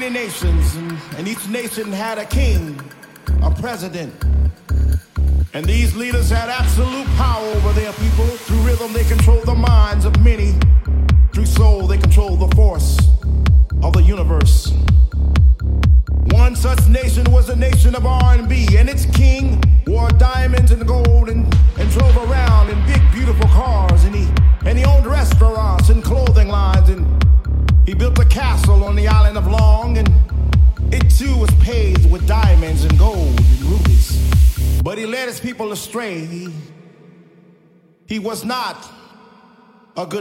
many nations, and each nation had a king, a president. And these leaders had absolute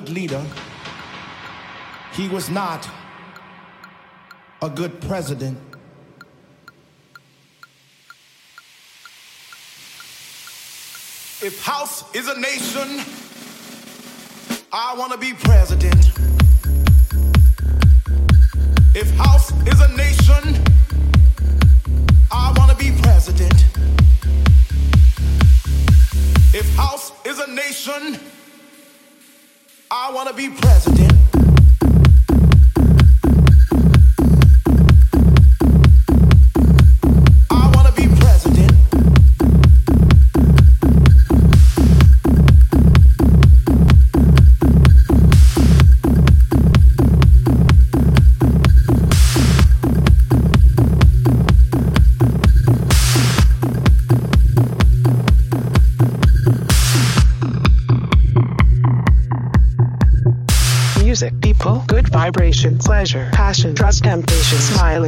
leader. He was not a good president. If house is a nation, I want to be president.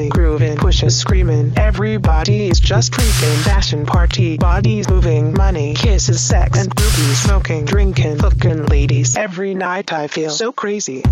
grooving, pushing, screaming. Everybody is just drinking, fashion party, bodies moving, money, kisses, sex, and boobies, smoking, drinking, looking, ladies. Every night I feel so crazy.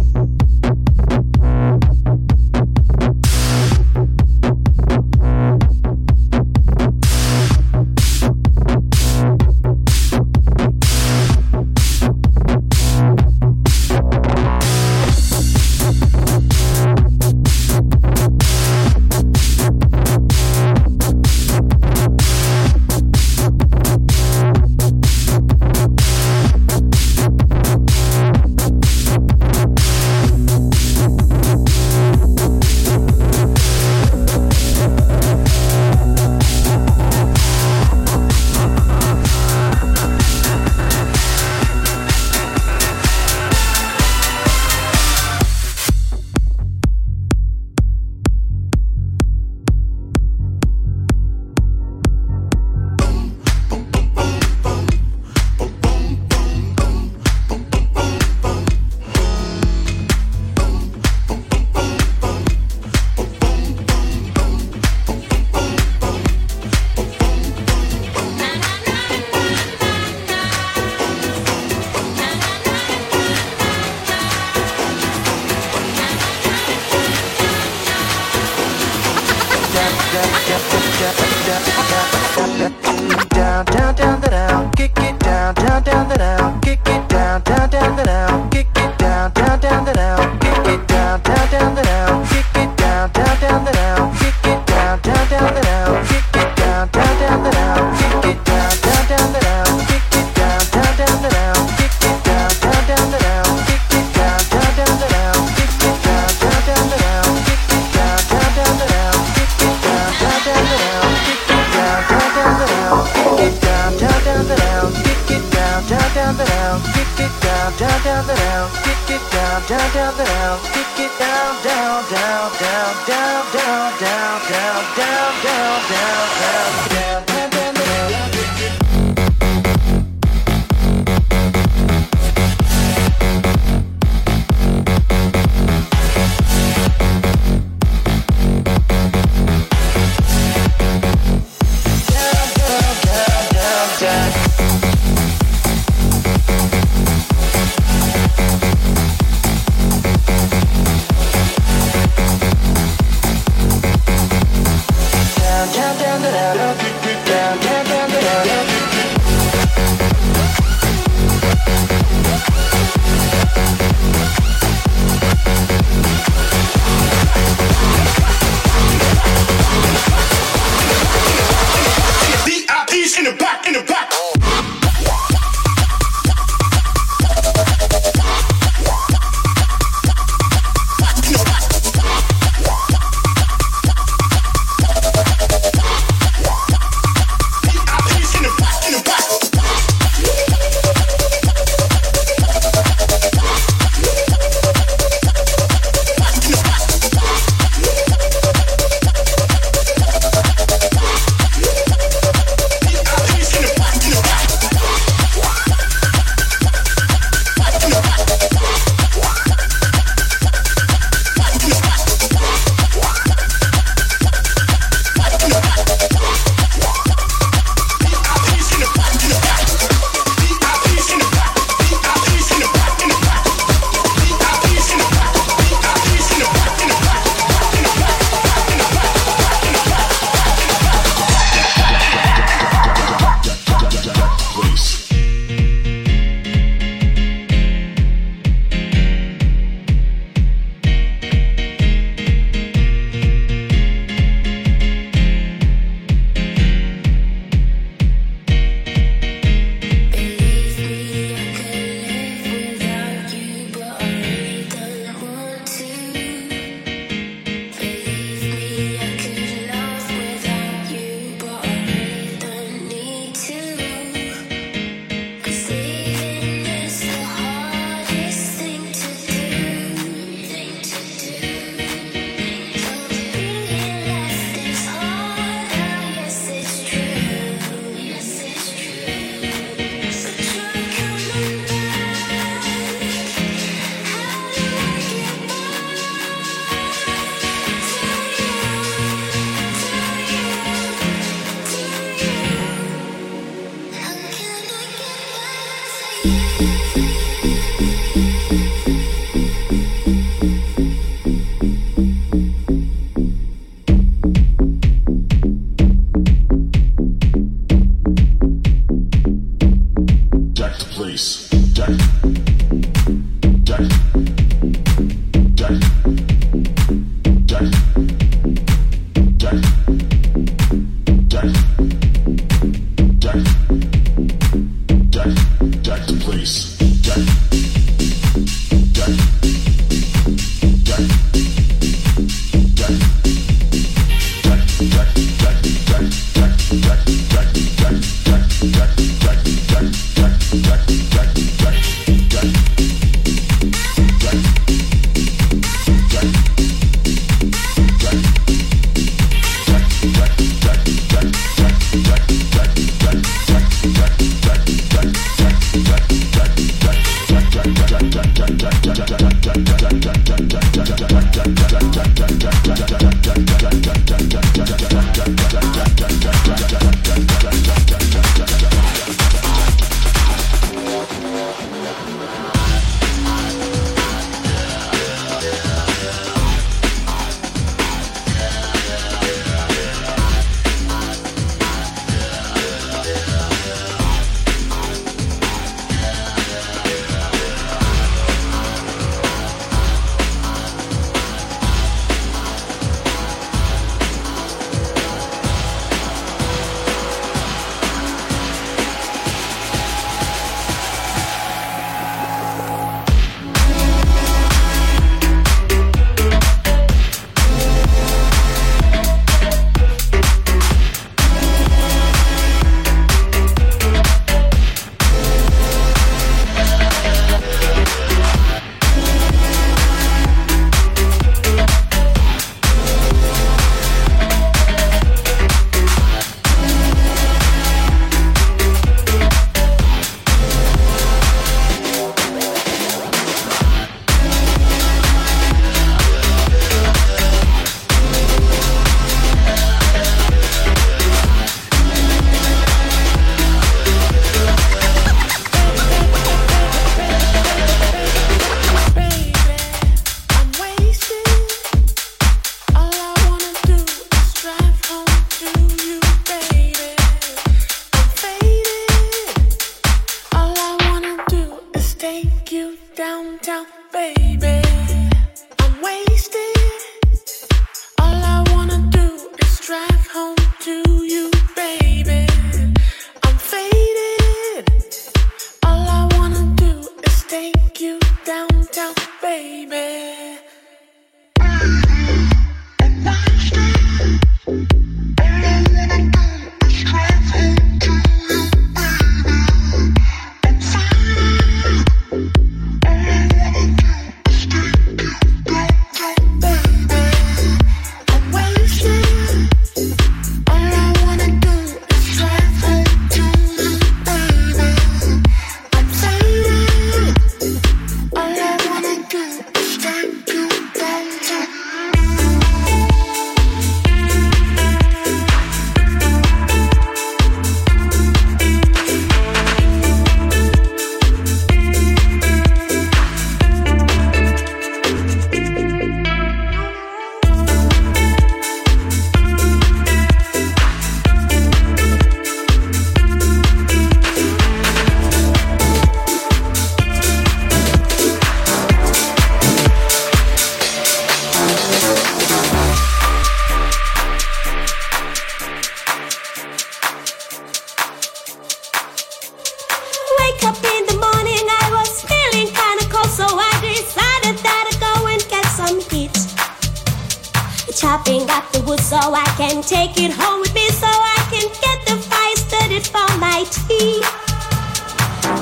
can take it home with me so I can get the fire started for my tea.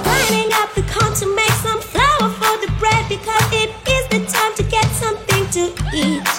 Grinding up the corn to make some flour for the bread because it is the time to get something to eat.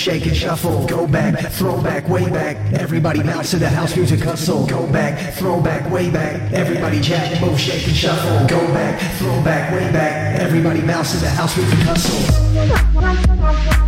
shake and shuffle. Go back, throw back, way back. Everybody bounce to the house music hustle. Go back, throw back, way back. Everybody jack, move, shake and shuffle. Go back, throw back, way back. Everybody bounce to the house music hustle.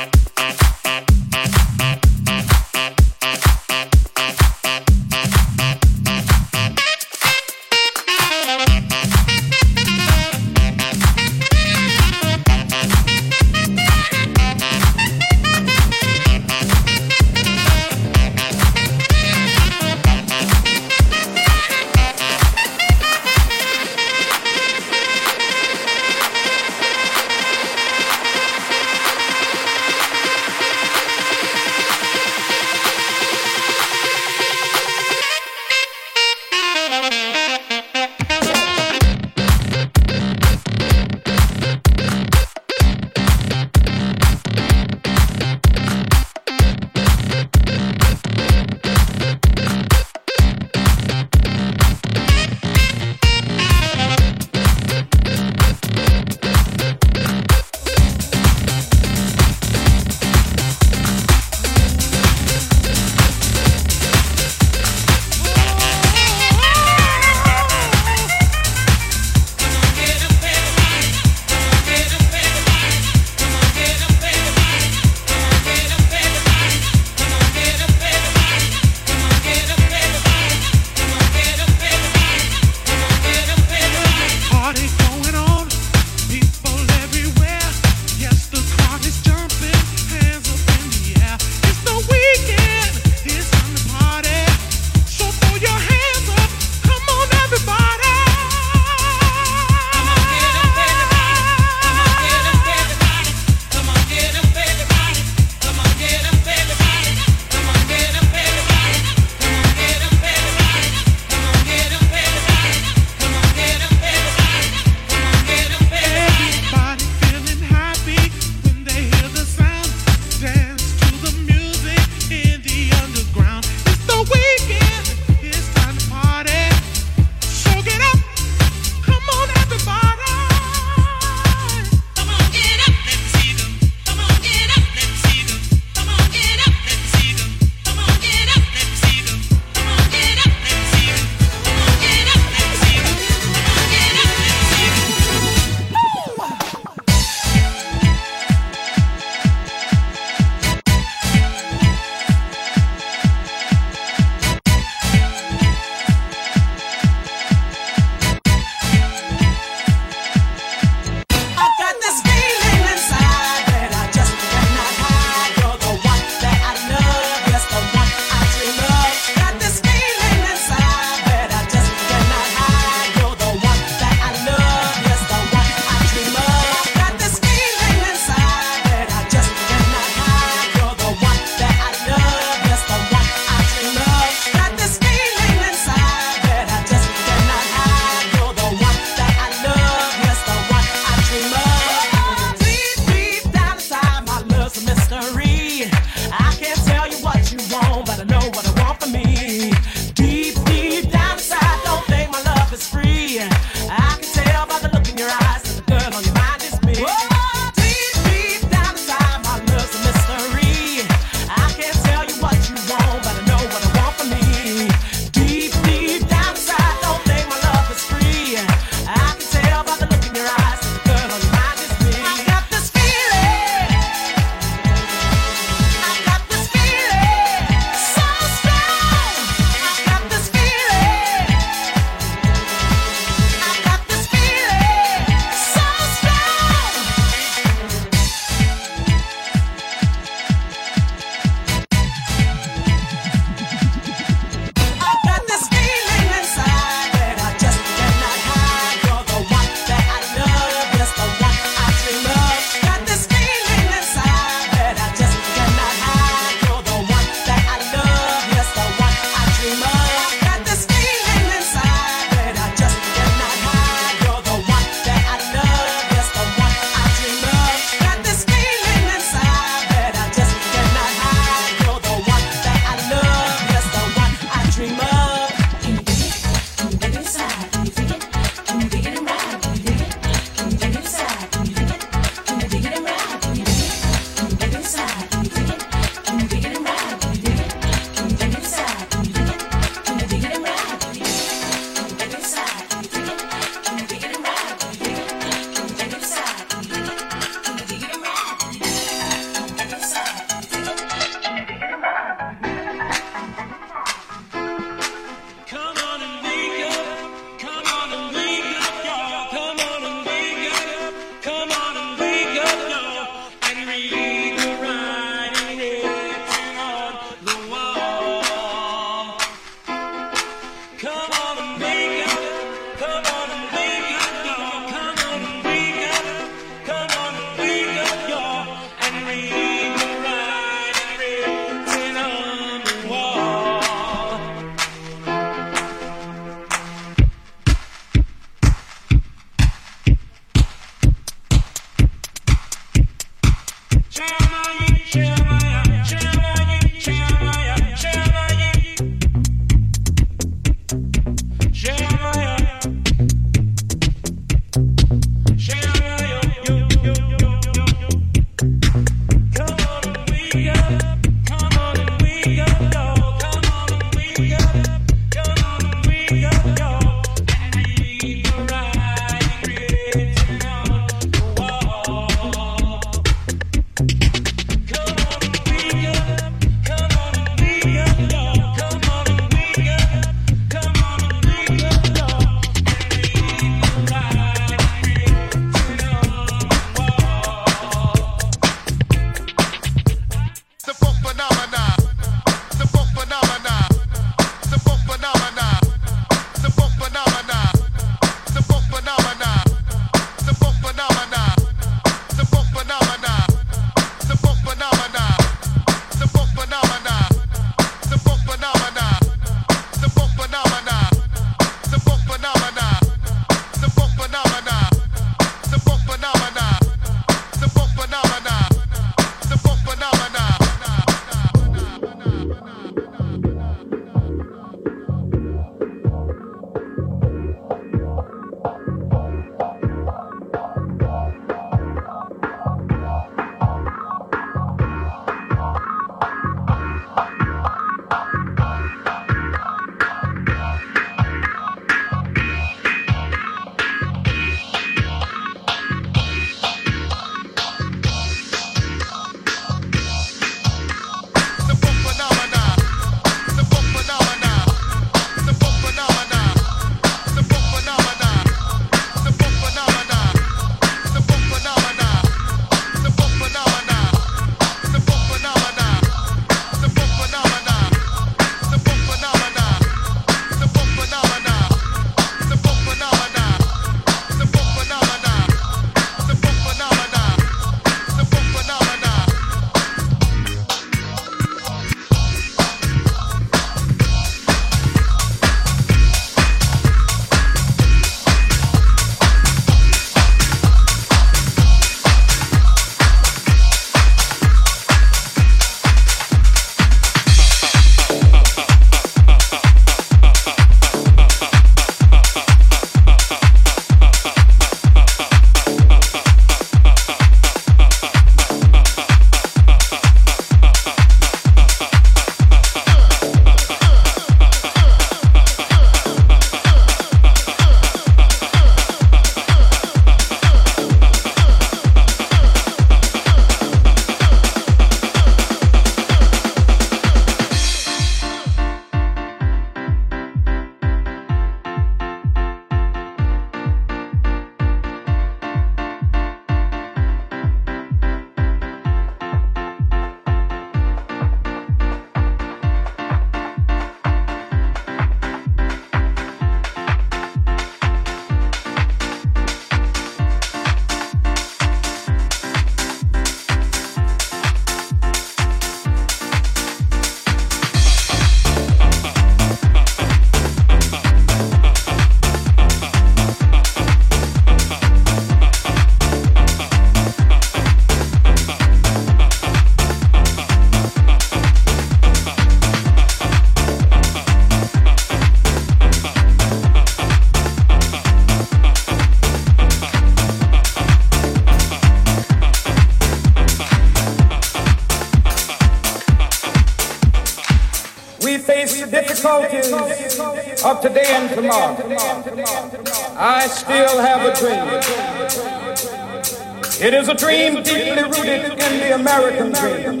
is a dream deeply rooted in the American dream.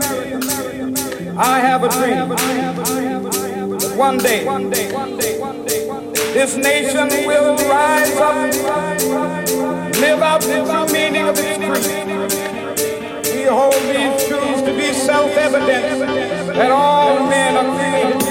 I have a dream that one day this nation will rise up, live out the meaning of its creed. We hold these truths to be self-evident that all men are created.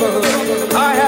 I have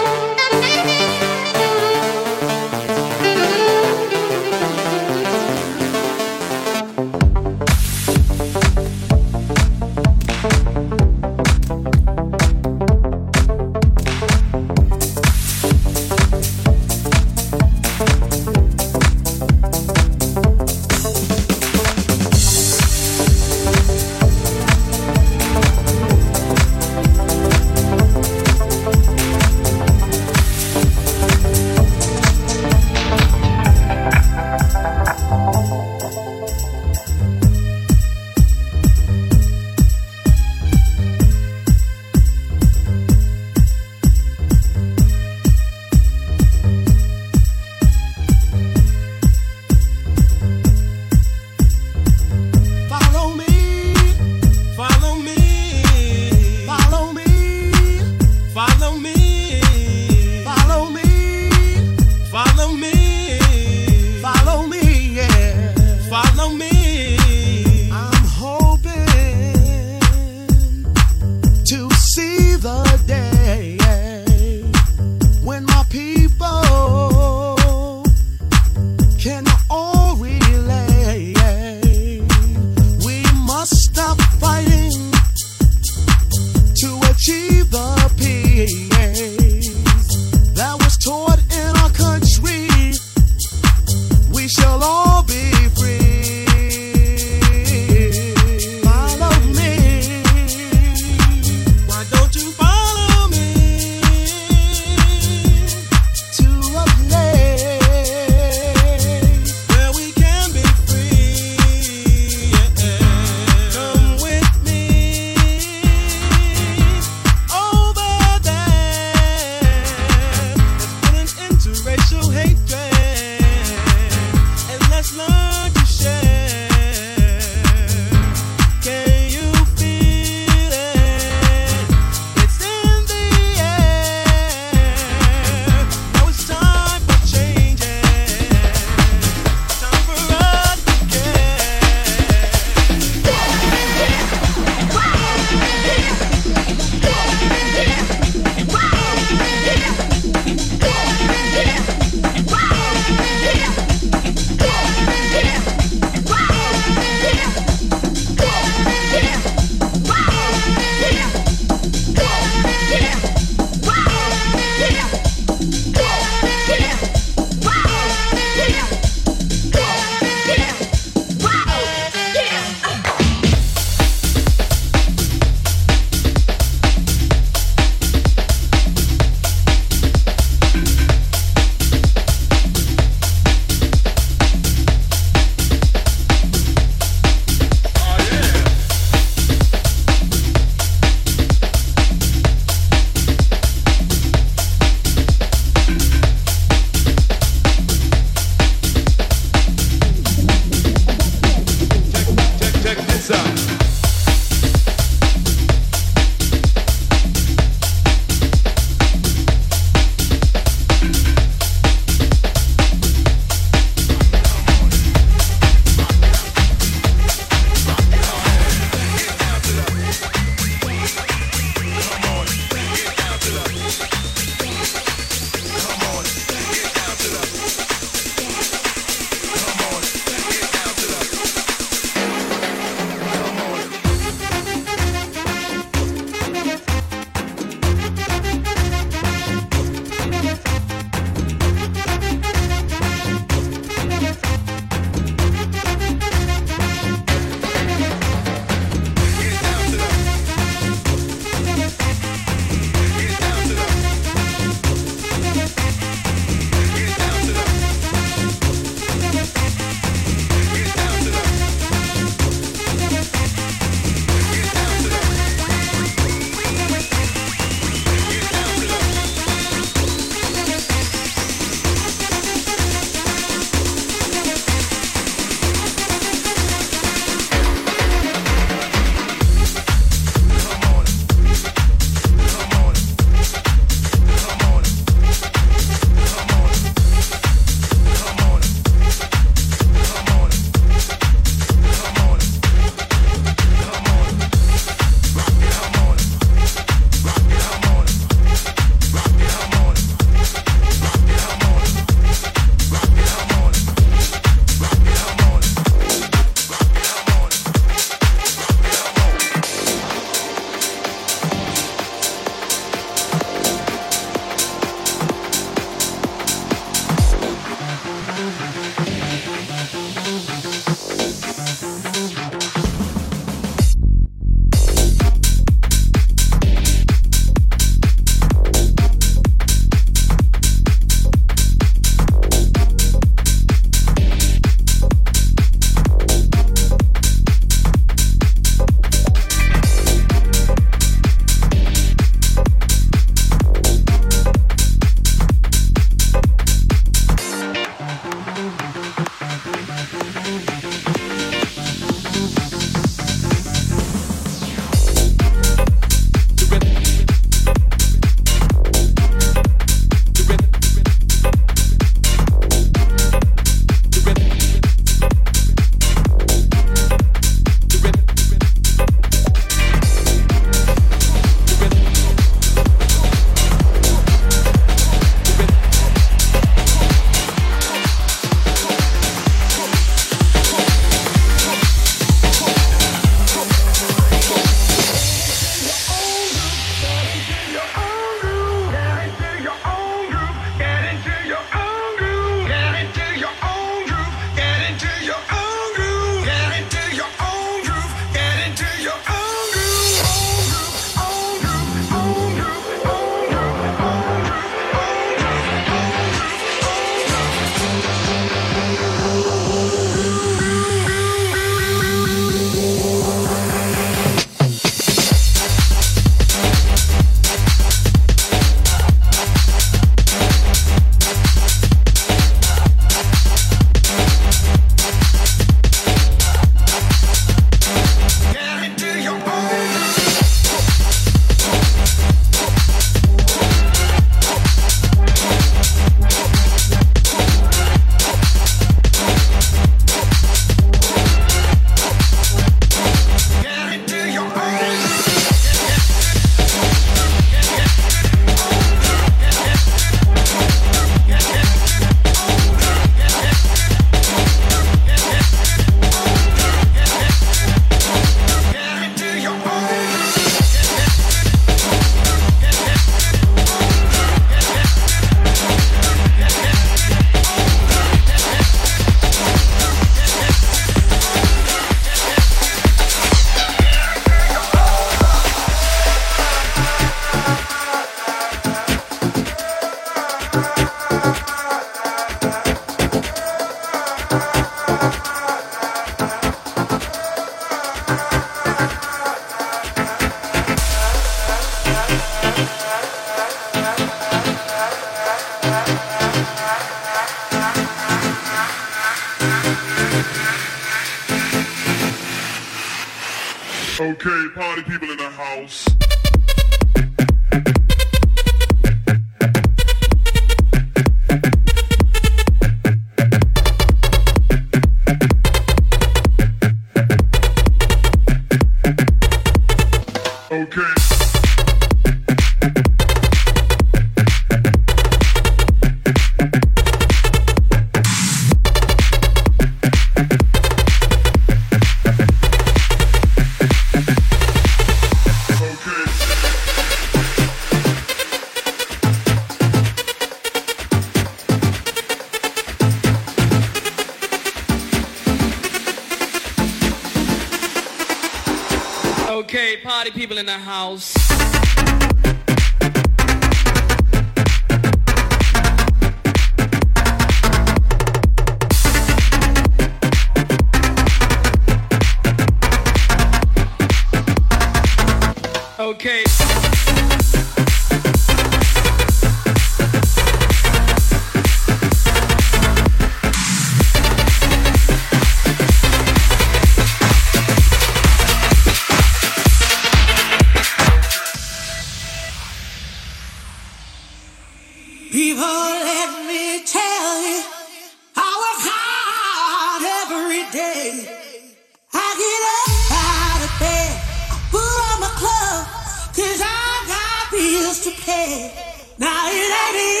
Now it ain't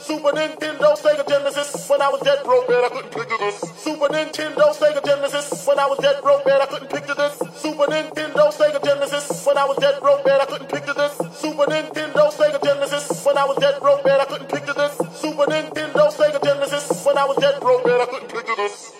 Super Nintendo, Sega Genesis. When I was dead broke, man, I couldn't picture this. Super Nintendo, Sega Genesis. When I was dead broke, man, I couldn't picture this. Super Nintendo, Sega Genesis. When I was dead broke, man, I couldn't picture this. Super Nintendo, Sega Genesis. When I was dead broke, man, I couldn't picture this. Super Nintendo, Sega Genesis. When I was dead broke, man, I couldn't picture this.